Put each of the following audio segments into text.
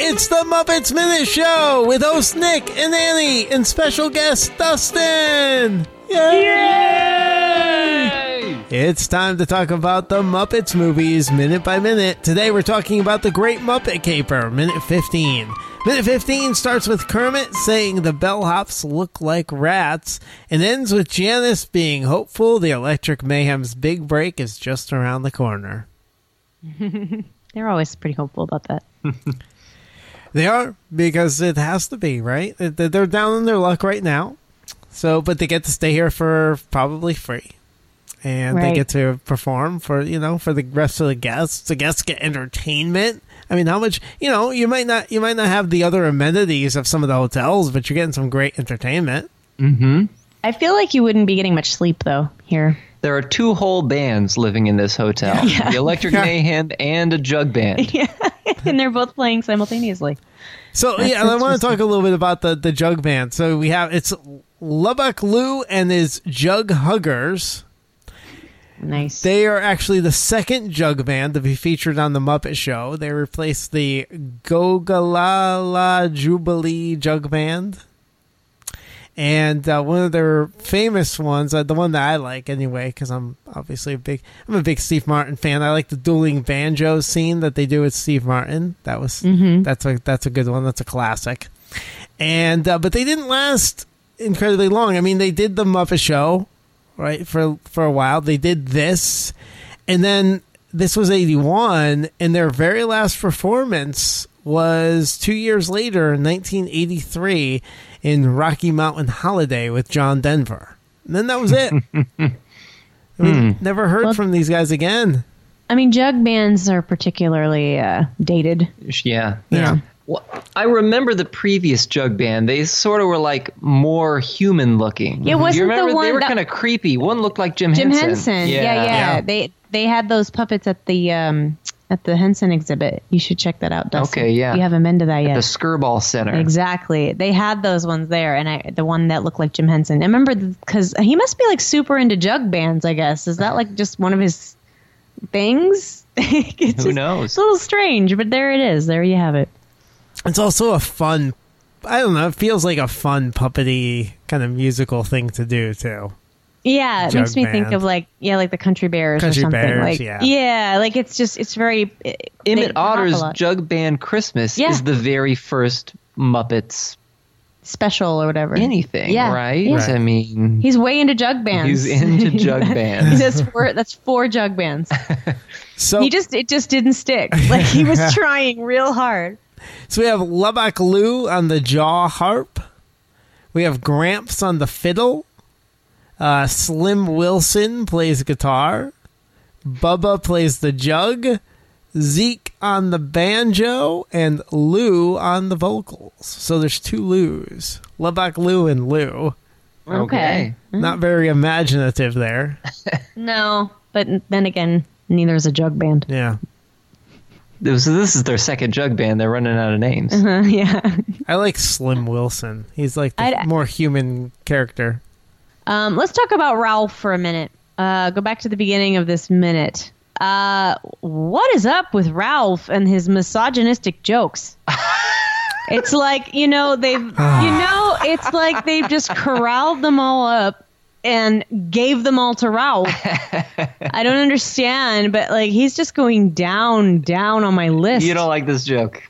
It's the Muppets Minute Show with host Nick and Annie and special guest Dustin. Yay! It's time to talk about the Muppets movies minute by minute. Today we're talking about the Great Muppet Caper, minute 15. Minute 15 starts with Kermit saying the bellhops look like rats and ends with Janice being hopeful the Electric Mayhem's big break is just around the corner. They're always pretty hopeful about that. They are because it has to be right. They- They're down in their luck right now, so but they get to stay here for probably free, and they get to perform for you know for the rest of the guests. The guests get entertainment. I mean, how much you know? You might not you might not have the other amenities of some of the hotels, but you're getting some great entertainment. Hmm. I feel like you wouldn't be getting much sleep though here. There are two whole bands living in this hotel the Electric Mayhem and a jug band. Yeah, and they're both playing simultaneously. So That's yeah, I want to talk a little bit about the the jug band. So we have it's Lubbock Lou and his Jug Huggers. Nice. They are actually the second jug band to be featured on the Muppet Show. They replaced the Gogolala Jubilee Jug Band. And uh, one of their famous ones, uh, the one that I like anyway, because I'm obviously a big, I'm a big Steve Martin fan. I like the dueling banjo scene that they do with Steve Martin. That was that's a that's a good one. That's a classic. And uh, but they didn't last incredibly long. I mean, they did the Muppet Show, right for for a while. They did this, and then this was eighty one, and their very last performance was two years later, nineteen eighty three, in Rocky Mountain Holiday with John Denver. And then that was it. I mean, Never heard Well- from these guys again. I mean, jug bands are particularly uh, dated. Yeah. Yeah. Well, I remember the previous jug band. They sort of were like more human looking. Yeah, wasn't you the remember? one they were kind of creepy. One looked like Jim, Jim Henson. Henson. Yeah. yeah, Yeah. They they had those puppets at the um at the Henson exhibit. You should check that out. Dustin. Okay, yeah. You haven't been to that yet. The Skirball Center. Exactly. They had those ones there, and I the one that looked like Jim Henson. I remember because he must be like super into jug bands. I guess is that like just one of his things? it's Who just- knows? It's a little strange, but there it is. There you have it. It's also a fun. I don't know. It feels like a fun puppety kind of musical thing to do too. Yeah, it Jug makes me think of like yeah, like the Country Bears Country or something. Bears, like yeah. yeah, like it's just it's very it, Emmet they hop a Otter's. Jug Band Christmas Yeah. is the very first Muppets special or whatever. anything, Yeah, right? yeah. Right. I mean, He's way into jug bands. he's into jug bands. that's four. That's four jug bands. So He just it just didn't stick. Like he was trying real hard. So we have Lubbock Lou on the jaw harp. We have Gramps on the fiddle. Uh, Slim Wilson plays guitar. Bubba plays the jug. Zeke on the banjo and Lou on the vocals. So there's two Lou's. Lubbock Lou and Lou. Okay. Not very imaginative there. No, but then again, neither is a jug band. Yeah. This, this is their second jug band. They're running out of names. Uh, yeah. I like Slim Wilson. He's like the I'd- more human character. Um, let's talk about Ralph for a minute. Uh, go back to the beginning of this minute. Uh, what is up with Ralph and his misogynistic jokes? it's like you know they've you know it's like they've just corralled them all up and gave them all to Ralph. I don't understand, but like he's just going down, down on my list. You don't like this joke.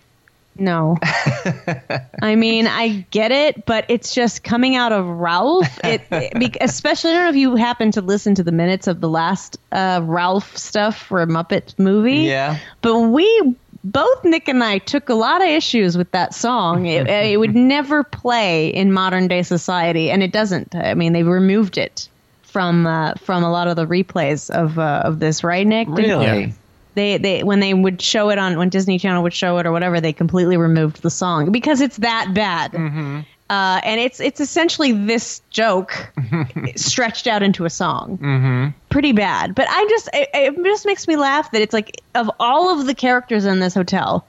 No. I mean, I get it, but it's just coming out of Ralph. It, it especially I don't know if you happen to listen to the minutes of the last uh, Ralph stuff for a Muppet movie. Yeah. But we both Nick and I took a lot of issues with that song. It, it would never play in modern day society, and it doesn't. I mean, they removed it from uh, from a lot of the replays of uh, of this, right, Nick? Really? Yeah. they they when they would show it on when Disney Channel would show it or whatever, they completely removed the song because it's that bad. Uh, and it's it's essentially this joke stretched out into a song. Pretty bad, but I just it, it just makes me laugh that it's like of all of the characters in this hotel,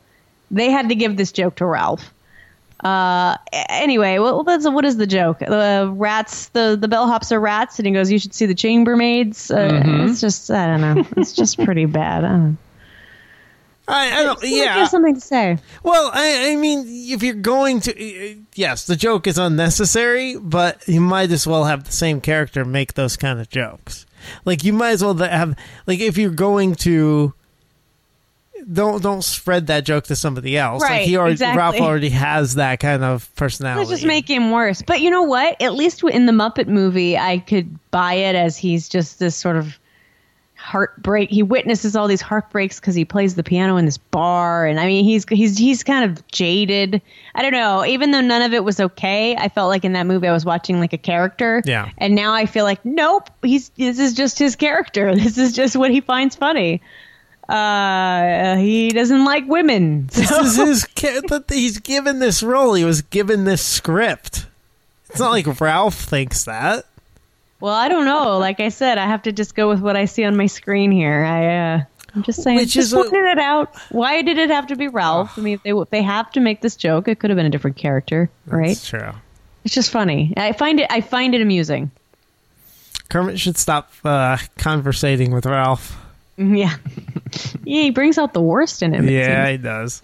they had to give this joke to Ralph. Uh, anyway, what, is the joke? The rats, the the bellhops are rats, and he goes, "You should see the chambermaids." Uh, It's just, I don't know. It's just pretty bad. I don't. I, don't. Yeah. there's something to say. Well, I, I mean, if you're going to, yes, the joke is unnecessary, but you might as well have the same character make those kind of jokes. Like you might as well have, like, if you're going to, don't don't spread that joke to somebody else. like Right, he already, exactly. Ralph already has that kind of personality. Let's just make him worse. But you know what? At least in the Muppet movie, I could buy it as he's just this sort of heartbreak. He witnesses all these heartbreaks because he plays the piano in this bar, and I mean, he's he's he's kind of jaded. I don't know. Even though none of it was okay, I felt like in that movie I was watching like a character. Yeah. And now I feel like nope. He's this is just his character. This is just what he finds funny. Uh, he doesn't like women. This is his. that He's given this role. He was given this script. It's not like Ralph thinks that. Well, I don't know. Like I said, I have to just go with what I see on my screen here. I, uh, I'm just saying, Which just is a- it out. Why did it have to be Ralph? I mean, if they if they have to make this joke, it could have been a different character, right? It's true. It's just funny. I find it. I find it amusing. Kermit should stop uh, conversating with Ralph. Yeah, yeah. He brings out the worst in him. Yeah, he does.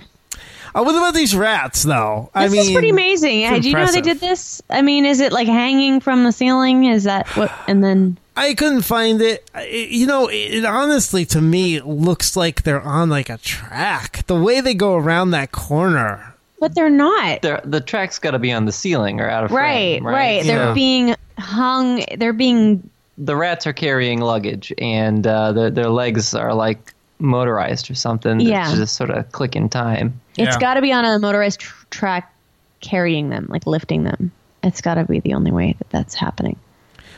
Uh, what about these rats, though? I This mean, is pretty amazing. it's Do you know how they did this? I mean, is it like hanging from the ceiling? Is that what? And then I couldn't find it. I- You know, it, it honestly to me looks like they're on like a track. The way they go around that corner. but they're not. They're, the track's got to be on the ceiling or out of right, frame, right. right? They're Yeah. being hung. They're being the rats are carrying luggage, and uh, their their legs are like motorized or something. that Yeah. just sort of click in time. It's Yeah. got to be on a motorized tr- track, carrying them, like lifting them. It's got to be the only way that that's happening.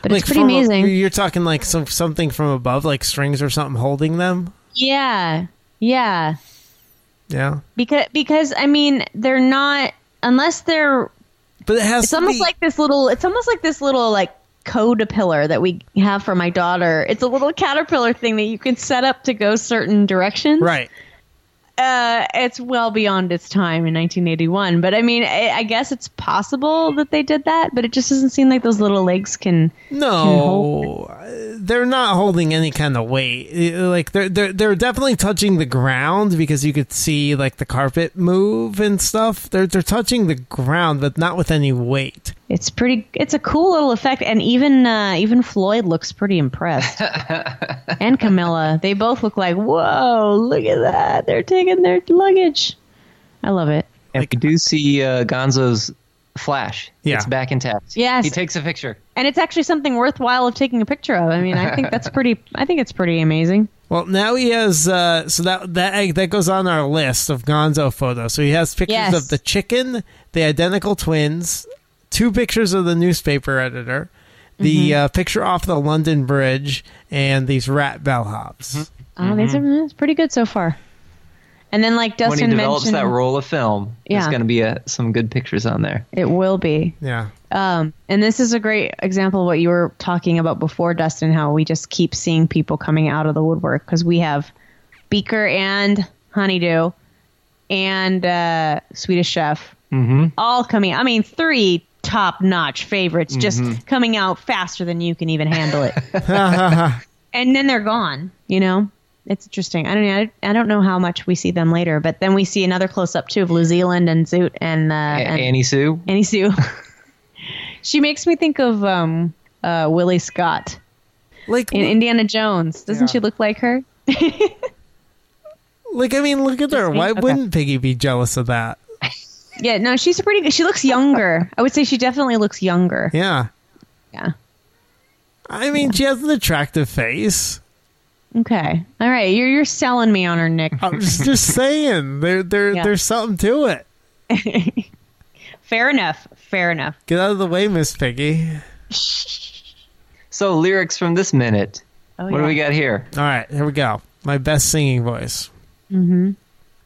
But like it's pretty amazing. You're talking like some something from above, like strings or something holding them. yeah, yeah. Yeah, Because because I mean they're not unless they're. but it has. It's to almost be- like this little. It's almost like this little like caterpillar that we have for my daughter. It's a little caterpillar thing that you can set up to go certain directions. right. Uh, it's well beyond its time in 1981. But I mean, I, I guess it's possible that they did that, but it just doesn't seem like those little legs can. No, they're not holding any kind of weight. Uh, Like they're they're they're definitely touching the ground because you could see like the carpet move and stuff. They're they're touching the ground, but not with any weight. It's pretty. It's a cool little effect, and even uh, even Floyd looks pretty impressed, and Camilla. They both look like, whoa! Look at that. They're taking their luggage. I love it. And we do see uh, Gonzo's flash. Yeah. It's back intact. Yes. He takes a picture. And it's actually something worthwhile of taking a picture of. I mean, I think that's pretty. I think it's pretty amazing. Well, now he has uh, so that that that goes on our list of Gonzo photos. So he has pictures Yes. of the chicken, the identical twins, two pictures of the newspaper editor, the Mm-hmm. uh, picture off the London Bridge, and these rat bellhops. Oh, these are it's pretty good so far. And then, like when Dustin he develops mentioned, that roll of film, there's going to be uh some good pictures on there. it will be. Yeah. Um, and this is a great example of what you were talking about before, Dustin. How we just keep seeing people coming out of the woodwork because we have Beaker and Honeydew and uh, Swedish Chef Mm-hmm. all coming. I mean, three top-notch favorites just coming out faster than you can even handle it. and then they're gone. You know, it's interesting. I don't know. I, I don't know how much we see them later, but then we see another close-up too of New Zealand and Zoot and uh, and Annie Sue. Annie Sue. she makes me think of um, uh, Willie Scott Like, in Indiana Jones. Doesn't Yeah. she look like her? like I mean, look at her. Why Okay. wouldn't Piggy be jealous of that? Yeah, no, she's pretty good. She looks younger. I would say she definitely looks younger. Yeah. Yeah. I mean, she has an attractive face. Okay. All right. You're you're selling me on her, Nick. I'm just, just saying, there, there, Yeah. there's something to it. Fair enough. Fair enough. Get out of the way, Miss Piggy. So lyrics from this minute. Oh, what do we got here? All right, here we go. My best singing voice. Mm-hmm.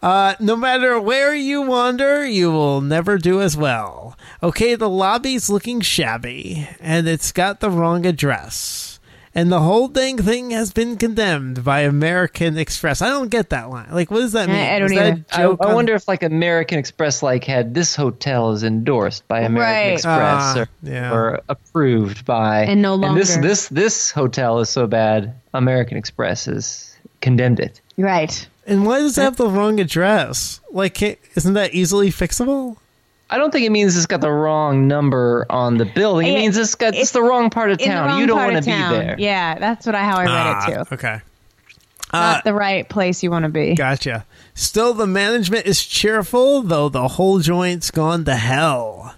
Uh, no matter where you wander, you will never do as well. Okay, the lobby's looking shabby, and it's got the wrong address. and the whole dang thing has been condemned by American Express. I don't get that line. Like, what does that mean? I- I don't Is that either. a I, joke I on- wonder if like American Express like had this hotel is endorsed by American Right. Express Ah, or, yeah. or approved by And no longer. this longer. this this hotel is so bad American Express has condemned it. Right. And why does it have the wrong address? Like, isn't that easily fixable? I don't think it means it's got the wrong number on the building. It It- means it's got it's, it's the wrong part of In the town. wrong You don't part want of to be town. there. Yeah, that's what I, how I read Ah, it too. Okay. Not the right place you want to be. Gotcha. Still, the management is cheerful, though the whole joint's gone to hell.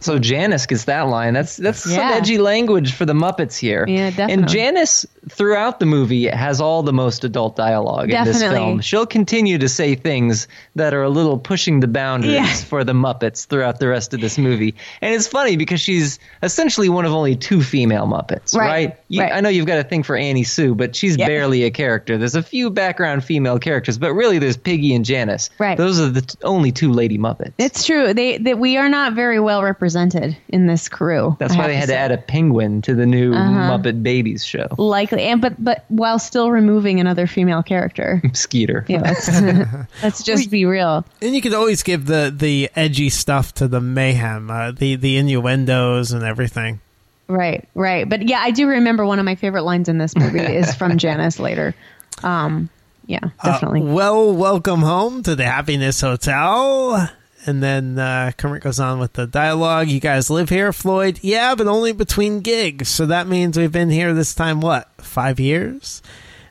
So Janice gets that line. That's that's some edgy language for the Muppets here. Yeah, definitely. And Janice throughout the movie has all the most adult dialogue in this Definitely. film. She'll continue to say things that are a little pushing the boundaries Yeah. for the Muppets throughout the rest of this movie. And it's funny because she's essentially one of only two female Muppets, Right, right? You, right. I know you've got a thing for Annie Sue, but she's Yeah. barely a character. There's a few background female characters, but really there's Piggy and Janice. Right. Those are the t- only two lady Muppets. It's true. They that we are not very well represented in this crew. That's I why they had to say. add a penguin to the new Uh-huh. Muppet Babies show. likely, and but but while still removing another female character. Skeeter. Yeah, let's, let's just be real. And you could always give the, the edgy stuff to the mayhem, uh, the, the innuendos and everything. Right, right. But yeah, I do remember one of my favorite lines in this movie is from Janice later. Um, yeah, Uh, definitely. well, welcome home to the Happiness Hotel. And then uh, Kermit goes on with the dialogue. You guys live here, Floyd? Yeah, but only between gigs. So that means we've been here this time, what, five years?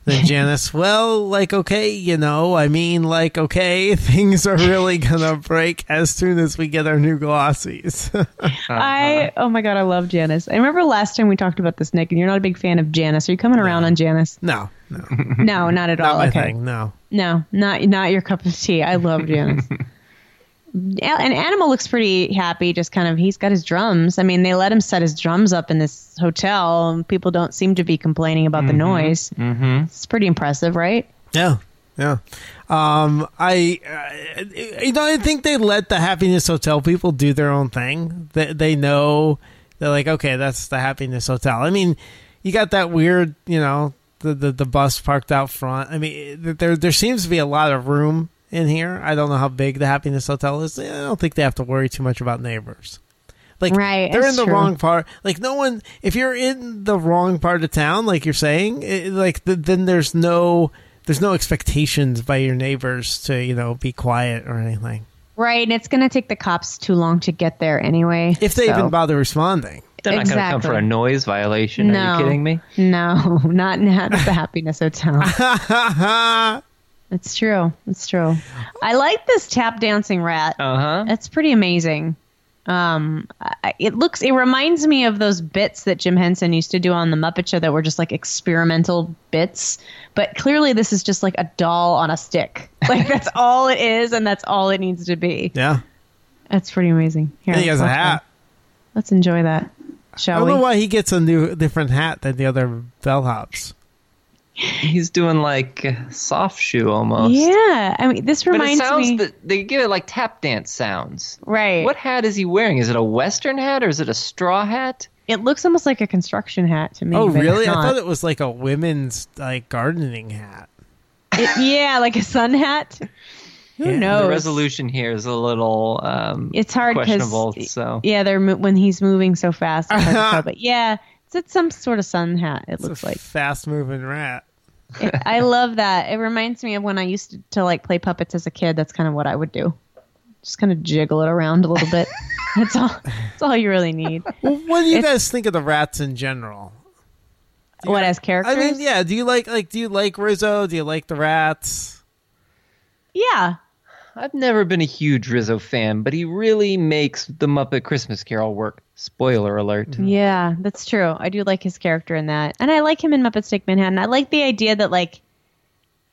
Then Janice, well, like, okay, you know, I mean, like, okay, things are really gonna break as soon as we get our new glossies. I oh my god, I love Janice. I remember last time we talked about this, Nick, and you're not a big fan of Janice. Are you coming around on Janice? no, no, No, not at not all. my okay. thing, no. No, not not your cup of tea. I love Janice. And Animal looks pretty happy. Just kind of, he's got his drums. I mean, they let him set his drums up in this hotel, and people don't seem to be complaining about the noise. Mm-hmm. It's pretty impressive, right? Yeah, yeah. Um, I, uh, you know, I think they let the Happiness Hotel people do their own thing. They they know they're like, okay, that's the Happiness Hotel. I mean, you got that weird, you know, the the, the bus parked out front. I mean, there there seems to be a lot of room in here. I don't know how big the Happiness Hotel is. I don't think they have to worry too much about neighbors. Like Right, they're in the true. wrong part. Like no one, if you're in the wrong part of town, like you're saying, it, like th- then there's no there's no expectations by your neighbors to you know be quiet or anything. Right, and it's going to take the cops too long to get there anyway. If they so- even bother responding. They're not going to come for a noise violation. Are you kidding me? No, not not at the Happiness Hotel. It's true. It's true. I like this tap dancing rat. Uh huh. That's pretty amazing. Um, I, it looks. It reminds me of those bits that Jim Henson used to do on the Muppet Show that were just like experimental bits. But clearly, this is just like a doll on a stick. Like that's all it is, and that's all it needs to be. Yeah, That's pretty amazing. Here, and he has a let's- hat. Let's enjoy that, I shall don't we? know why he gets a new different hat than the other bellhops. He's doing like soft shoe almost. Yeah, I mean, this reminds me But it sounds me. that they give it like tap dance sounds. right. What hat is he wearing? Is it a Western hat or is it a straw hat? It looks almost like a construction hat to me. Oh, really? I thought it was like a women's like gardening hat. It- yeah, like a sun hat. Who Yeah, knows? The resolution here is a little um, It's hard questionable. because So yeah, they're mo- when he's moving so fast. It's hard to tell, but yeah, it's, it's some sort of sun hat. It It's looks a like. fast moving rat. It- I love that. It reminds me of when I used to, to like play puppets as a kid. That's kind of what I would do. Just kind of jiggle it around a little bit. that's all. That's all you really need. Well, what do you It's- guys think of the rats in general? What as characters? I mean, yeah. Do you like like do you like Rizzo? Do you like the rats? yeah. I've never been a huge Rizzo fan, but he really makes the Muppet Christmas Carol work. Spoiler alert. Yeah, that's true. I do like his character in that. And I like him in Muppet Take Manhattan. I like the idea that like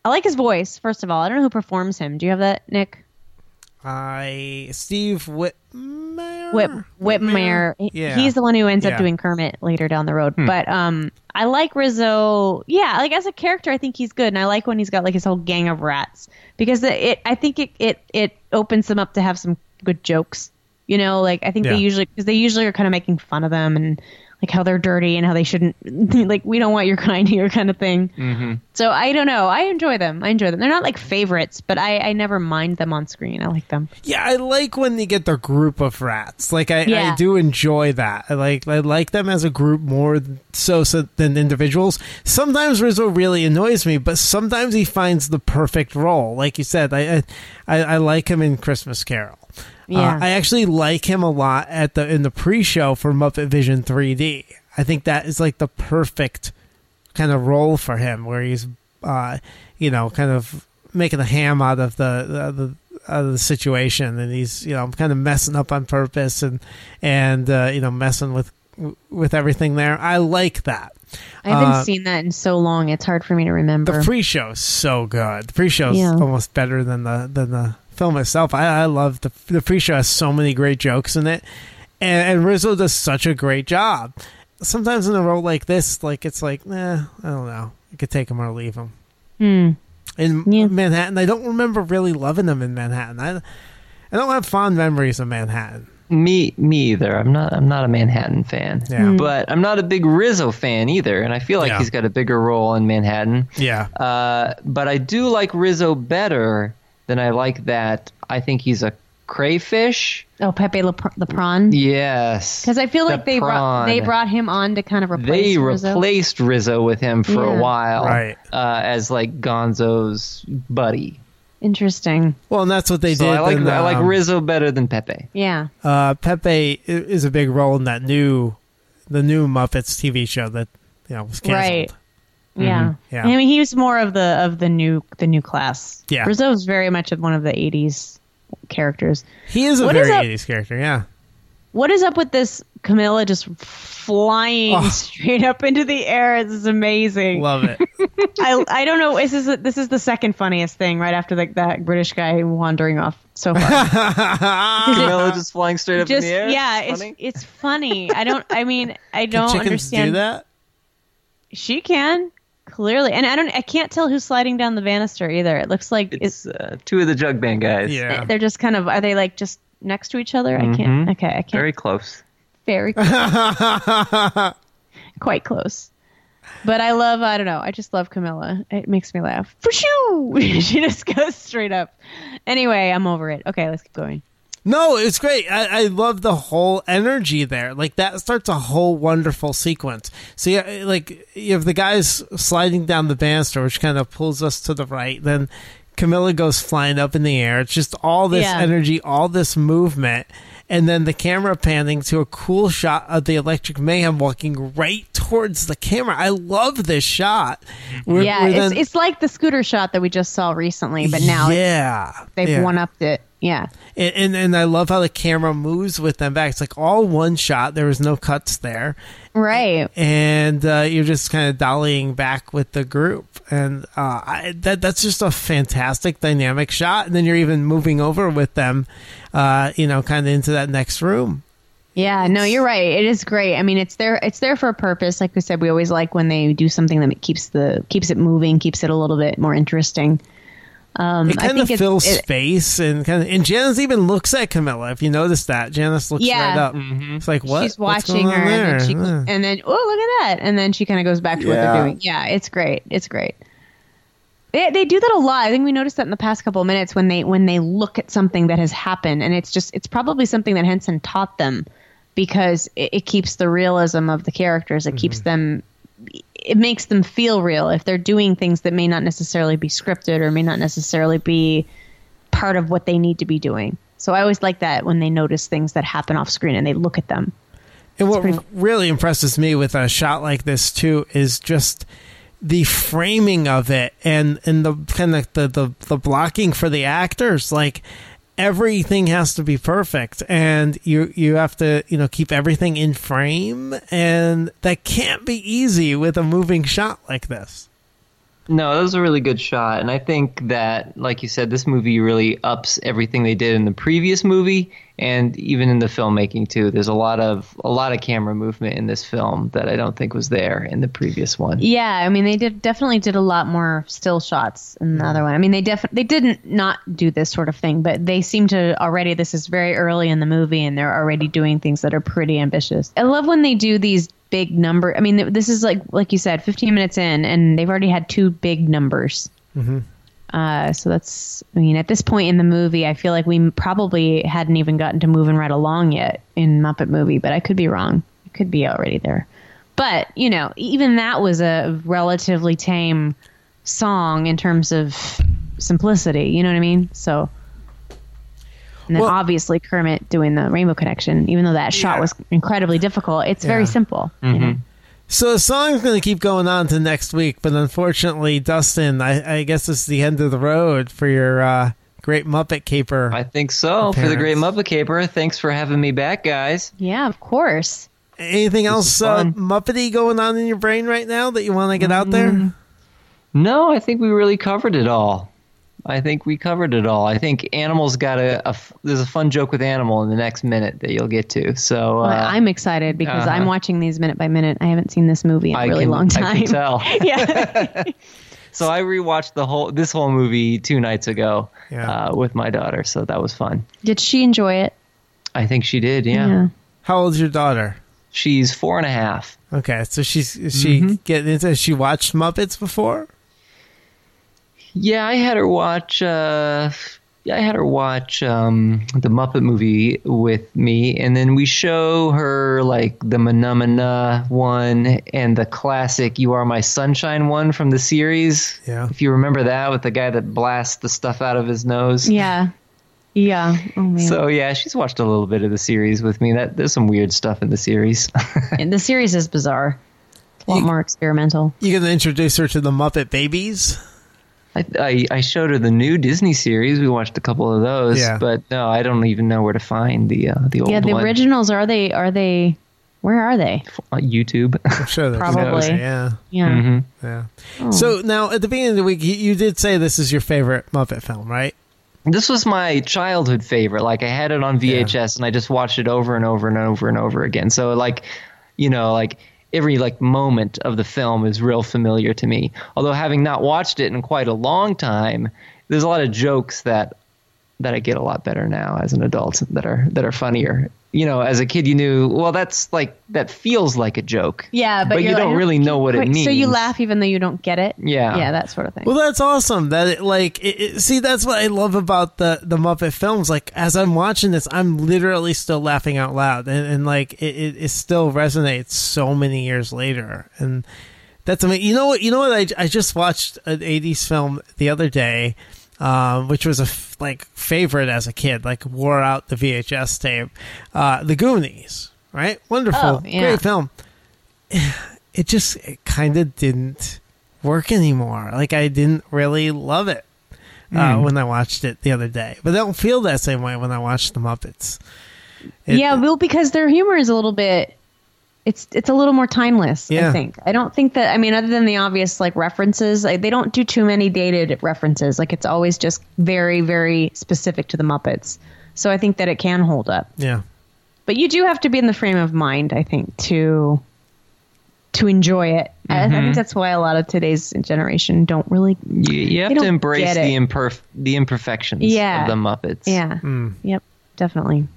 I like his voice, first of all. I don't know who performs him. Do you have that, Nick? I Steve Whitmire. Whip Whitmire. He- Yeah. He's the one who ends Yeah. up doing Kermit later down the road. But um I like Rizzo. Yeah, like as a character I think he's good and I like when he's got like his whole gang of rats because it, it I think it, it it opens them up to have some good jokes. You know, like I think Yeah. they usually because they usually are kind of making fun of them and like how they're dirty and how they shouldn't like we don't want your kind here kind of thing. Mm-hmm. So I don't know. I enjoy them. I enjoy them. They're not like favorites, but I, I never mind them on screen. I like them. Yeah, I like when they get the group of rats. Like I, Yeah. I do enjoy that. I like I like them as a group more so, so than individuals. Sometimes Rizzo really annoys me, but sometimes he finds the perfect role. Like you said, I I, I, like him in Christmas Carol. Yeah. Uh, I actually like him a lot at the in the pre-show for Muppet Vision 3D. I think that is like the perfect kind of role for him, where he's, uh, you know, kind of making a ham out of the the, of the situation, and he's you know kind of messing up on purpose and and uh, you know messing with with everything there. I like that. I haven't Uh, seen that in so long. It's hard for me to remember. The pre-show is so good. The pre-show is Yeah. almost better than the than the film itself. I, I love the the pre-show has so many great jokes in it, and, and Rizzo does such a great job. Sometimes in a role like this, like it's like, nah, I don't know. You could take him or leave him. Hmm. In Yeah. Manhattan, I don't remember really loving him in Manhattan. I, I don't have fond memories of Manhattan. Me, me either. I'm not. I'm not a Manhattan fan. Yeah. Hmm. But I'm not a big Rizzo fan either, and I feel like Yeah. he's got a bigger role in Manhattan. Yeah, Uh, but I do like Rizzo better than I like that. I think he's a crayfish. Oh, Pepe Le, the prawn. Yes. Because I feel The like they brought they brought him on to kind of replace they Rizzo. replaced Rizzo with him for Yeah. a while, Right. Uh, as like Gonzo's buddy. Interesting. well, and that's what they so did. I like in, I like um, Rizzo better than Pepe. Yeah. uh, Pepe is a big role in that new, the new Muppets TV show that you know was canceled. Right. Yeah. Yeah. I mean, he was more of the of the new the new class. Yeah. Rizzo's very much of one of the '80s characters. He is a What is very up- 80s character, yeah. What is up with this Camilla just flying Oh. straight up into the air? This is amazing. Love it. I I don't know. This is this is the second funniest thing right after like that British guy wandering off so far. Camilla just flying straight up just in the air. yeah, It's it's funny. it's funny. I don't. I mean, I don't chickens understand. do that? She can clearly, and I don't. I can't tell who's sliding down the banister either. It looks like it's. It's uh, two of the jug band guys. Yeah. They're just kind of. Are they like just next to each other? I can't. Mhm. Okay, I can't. Very close. very close. quite close. But I love. I don't know. I just love Camilla. It makes me laugh. For sure, she just goes straight up. Anyway, I'm over it. Okay, let's keep going. No, it's great. I, I love the whole energy there. Like that starts a whole wonderful sequence. So yeah, eh, like you have the guys sliding down the banister, which kind of pulls us to the right. Then Camilla goes flying up in the air. It's just all this Yeah. energy, all this movement, and then the camera panning to a cool shot of the Electric Mayhem walking right towards the camera. I love this shot. Where- yeah, where it's then- it's like the scooter shot that we just saw recently, but now yeah, they've yeah. one upped it. Yeah. and, and and I love how the camera moves with them back. It's like all one shot. There was no cuts there, Right. and uh, you're just kind of dollying back with the group, and uh, I, that that's just a fantastic dynamic shot. And then you're even moving over with them, uh, you know, kind of into that next room. Yeah, no, you're right. It is great. I mean, it's there. It's there for a purpose. Like we said, we always like when they do something that keeps the keeps it moving, keeps it a little bit more interesting. Um, It kind of think it's- fills it- space, and kind of. And Janice even looks at Camilla. If you notice that, Janice looks Yeah. right up. Mhm. It's like what? She's What's watching going on her, and then, she, Uh. and then oh look at that, and then she kind of goes back to what they're doing. Yeah, it's great. It's great. They, they do that a lot. I think we noticed that in the past couple of minutes when they when they look at something that has happened, and it's just it's probably something that Henson taught them because it, it keeps the realism of the characters. It keeps them. It makes them feel real if they're doing things that may not necessarily be scripted or may not necessarily be part of what they need to be doing. So I always like that when they notice things that happen off screen and they look at them. And what pretty- really impresses me with a shot like this too is just the framing of it and and the kind of the, the the blocking for the actors like everything has to be perfect and you you have to you know keep everything in frame and that can't be easy with a moving shot like this No, that was a really good shot, and I think that, like you said, this movie really ups everything they did in the previous movie, and even in the filmmaking too. There's a lot of a lot of camera movement in this film that I don't think was there in the previous one. Yeah, I mean they did definitely did a lot more still shots in the other one. I mean they def they didn't not do this sort of thing, but they seem to already this is very early in the movie and they're already doing things that are pretty ambitious. I love when they do these big number. I mean, this is like like you said, 15 minutes in, and they've already had two big numbers. Mm-hmm. Uh, so that's, I mean, at this point in the movie, I feel like we probably hadn't even gotten to moving right along yet in Muppet Movie, but I could be wrong. It could be already there. But, you know, even that was a relatively tame song in terms of simplicity. You know what I mean? So, and then Well- obviously Kermit doing the Rainbow Connection, even though that shot Yeah. was incredibly difficult, it's Yeah. very simple. you know? So the song's going to keep going on to next week, but unfortunately, Dustin, I, I guess it's the end of the road for your uh, great Muppet caper. I think so. For the Great Muppet Caper, thanks for having me back, guys. Yeah, of course. Anything is else uh. Muppety going on in your brain right now that you want to get out there? No, I think we really covered it all. I think we covered it all. I think Animal's got a, a f- there's a fun joke with Animal in the next minute that you'll get to. So uh, Well, I'm excited because I'm uh-huh. watching these minute by minute. I haven't seen this movie in a I really can, long time. I can tell. yeah. So I rewatched the whole this whole movie two nights ago Yeah. uh, with my daughter. So that was fun. Did she enjoy it? I think she did. Yeah. How old's your daughter? She's four and a half. Okay, so she's is she Mm-hmm. getting into? Has she watched Muppets before? Yeah, I had her watch. Uh, yeah, I had her watch um, the Muppet movie with me, and then we show her like the Mahna Mahna one and the classic "You Are My Sunshine" one from the series. Yeah. if you remember that with the guy that blasts the stuff out of his nose. Yeah. Yeah. Oh man. So yeah, she's watched a little bit of the series with me. That there's some weird stuff in the series. And the series is bizarre. A lot You- more experimental. You gonna introduce her to the Muppet Babies? I, I I showed her the new Disney series. We watched a couple of those, Yeah. but no, I don't even know where to find the uh, the old Yeah, the one. originals are they are they where are they? on YouTube. I'm sure there's Probably. Yeah, Yeah. hmm yeah. Oh. So now at the beginning of the week, you, you did say this is your favorite Muppet film, right? This was my childhood favorite. Like I had it on VHS and I just watched it over and over and over and over again. So like, you know, like every like moment of the film is real familiar to me. Although having not watched it in quite a long time, there's a lot of jokes that that I get a lot better now as an adult that are that are funnier. You know, as a kid you knew, well that's like that feels like a joke. Yeah, but, But you you're don't like, really know what it means. So you laugh even though you don't get it? Yeah. Yeah, that sort of thing. Well, that's awesome. That it, like, it, it, see, that's what I love about the the Muppet films. Like, as I'm watching this, I'm literally still laughing out loud, and, and like, it, it, it still resonates so many years later. And that's amazing. You know what? You know what? I I just watched an '80s film the other day, um, which was a f- like favorite as a kid. Like, wore out the VHS tape. Uh, the Goonies, right? Wonderful, Oh, yeah. great film. It just it kind of didn't work anymore. Like I didn't really love it uh, when I watched it the other day. But I don't feel that same way when I watch the Muppets. It- yeah, well, because their humor is a little bit. It's it's a little more timeless. Yeah. I think. I don't think that. I mean, other than the obvious like references, like, they don't do too many dated references. Like it's always just very very specific to the Muppets. So I think that it can hold up. yeah. But you do have to be in the frame of mind, I think, to to enjoy it. I, I think mm-hmm. that's why a lot of today's generation don't really. You, you have to embrace the imperf- the imperfections Yeah. of the Muppets. Yeah. Hmm. Yep. Definitely.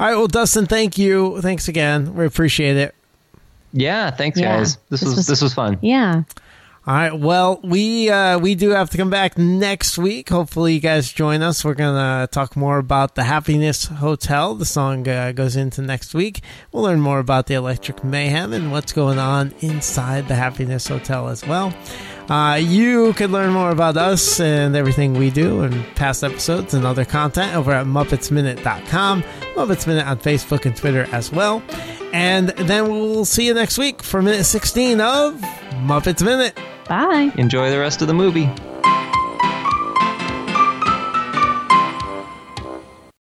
All right. Well, Dustin, thank you. Thanks again. We appreciate it. Yeah, thanks Yeah. guys. This, This was, was- this was fun. Yeah. All right. Well, we uh, we do have to come back next week. Hopefully, you guys join us. We're gonna talk more about the Happiness Hotel. The song uh, goes into next week. We'll learn more about the Electric Mayhem and what's going on inside the Happiness Hotel as well. Uh, you can learn more about us and everything we do and past episodes and other content over at MuppetsMinute.com, Muppets Minute on Facebook and Twitter as well. And then we'll see you next week for minute 16 of Muppets Minute. Bye. Enjoy the rest of the movie.